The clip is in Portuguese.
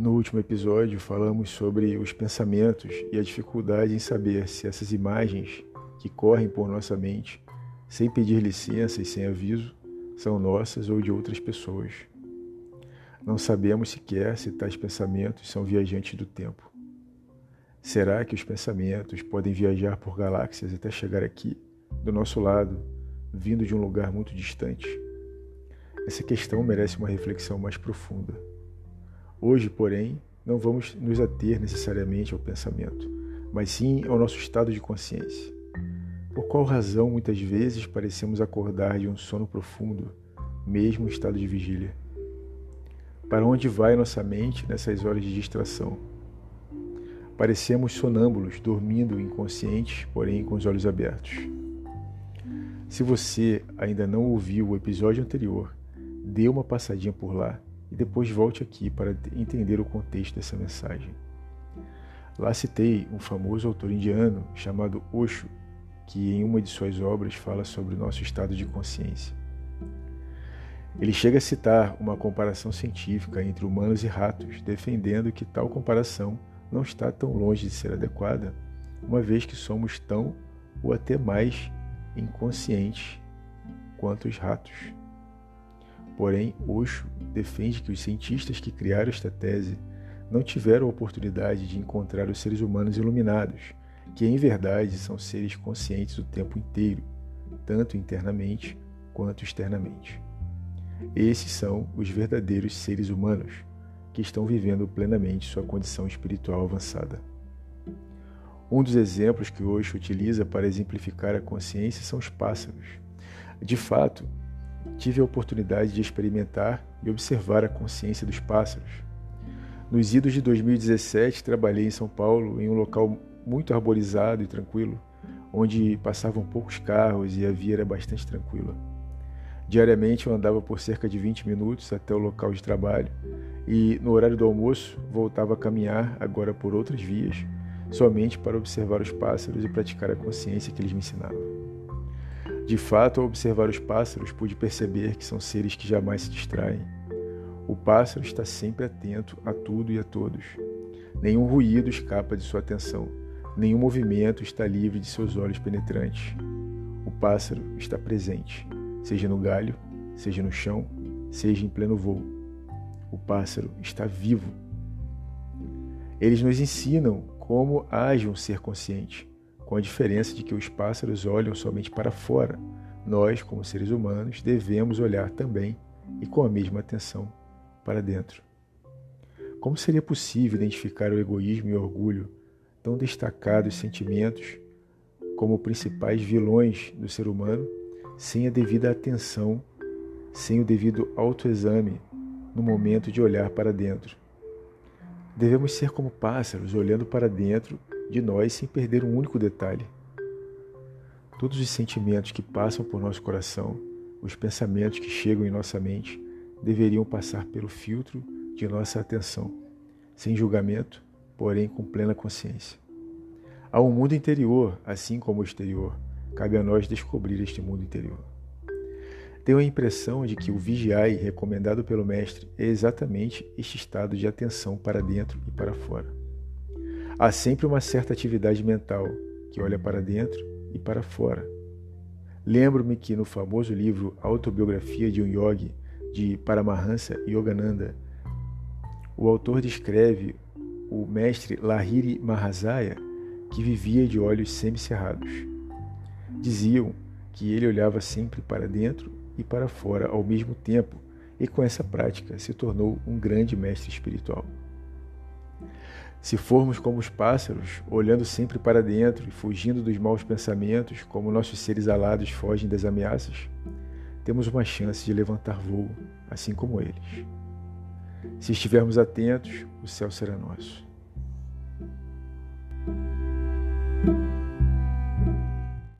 No último episódio, falamos sobre os pensamentos e a dificuldade em saber se essas imagens que correm por nossa mente, sem pedir licença e sem aviso, são nossas ou de outras pessoas. Não sabemos sequer se tais pensamentos são viajantes do tempo. Será que os pensamentos podem viajar por galáxias até chegar aqui, do nosso lado, vindo de um lugar muito distante? Essa questão merece uma reflexão mais profunda. Hoje, porém, não vamos nos ater necessariamente ao pensamento, mas sim ao nosso estado de consciência. Por qual razão muitas vezes parecemos acordar de um sono profundo, mesmo em estado de vigília? Para onde vai nossa mente nessas horas de distração? Parecemos sonâmbulos, dormindo inconscientes, porém com os olhos abertos. Se você ainda não ouviu o episódio anterior, dê uma passadinha por lá e depois volte aqui para entender o contexto dessa mensagem. Lá citei um famoso autor indiano chamado Osho, que em uma de suas obras fala sobre o nosso estado de consciência. Ele chega a citar uma comparação científica entre humanos e ratos, defendendo que tal comparação não está tão longe de ser adequada, uma vez que somos tão ou até mais inconscientes quanto os ratos. Porém, Osho defende que os cientistas que criaram esta tese não tiveram a oportunidade de encontrar os seres humanos iluminados, que em verdade são seres conscientes o tempo inteiro, tanto internamente quanto externamente. Esses são os verdadeiros seres humanos, que estão vivendo plenamente sua condição espiritual avançada. Um dos exemplos que Osho utiliza para exemplificar a consciência são os pássaros. De fato, tive a oportunidade de experimentar e observar a consciência dos pássaros. Nos idos de 2017, trabalhei em São Paulo, em um local muito arborizado e tranquilo, onde passavam poucos carros e a via era bastante tranquila. Diariamente eu andava por cerca de 20 minutos até o local de trabalho e, no horário do almoço, voltava a caminhar, agora por outras vias, somente para observar os pássaros e praticar a consciência que eles me ensinavam. De fato, ao observar os pássaros, pude perceber que são seres que jamais se distraem. O pássaro está sempre atento a tudo e a todos. Nenhum ruído escapa de sua atenção, nenhum movimento está livre de seus olhos penetrantes. O pássaro está presente, seja no galho, seja no chão, seja em pleno voo. O pássaro está vivo. Eles nos ensinam como age um ser consciente com a diferença de que os pássaros olham somente para fora. Nós, como seres humanos, devemos olhar também e com a mesma atenção para dentro. Como seria possível identificar o egoísmo e o orgulho, tão destacados sentimentos como principais vilões do ser humano, sem a devida atenção, sem o devido autoexame no momento de olhar para dentro? Devemos ser como pássaros, olhando para dentro de nós sem perder um único detalhe. Todos os sentimentos que passam por nosso coração, os pensamentos que chegam em nossa mente, deveriam passar pelo filtro de nossa atenção, sem julgamento, porém com plena consciência. Há um mundo interior, assim como o exterior. Cabe a nós descobrir este mundo interior. Tenho a impressão de que o vigiai recomendado pelo Mestre é exatamente este estado de atenção para dentro e para fora. Há sempre uma certa atividade mental que olha para dentro e para fora. Lembro-me que no famoso livro Autobiografia de um Yogi, de Paramahansa Yogananda, o autor descreve o mestre Lahiri Mahasaya, que vivia de olhos semicerrados. Diziam que ele olhava sempre para dentro e para fora ao mesmo tempo, e com essa prática se tornou um grande mestre espiritual. Se formos como os pássaros, olhando sempre para dentro e fugindo dos maus pensamentos, como nossos seres alados fogem das ameaças, temos uma chance de levantar voo, assim como eles. Se estivermos atentos, o céu será nosso.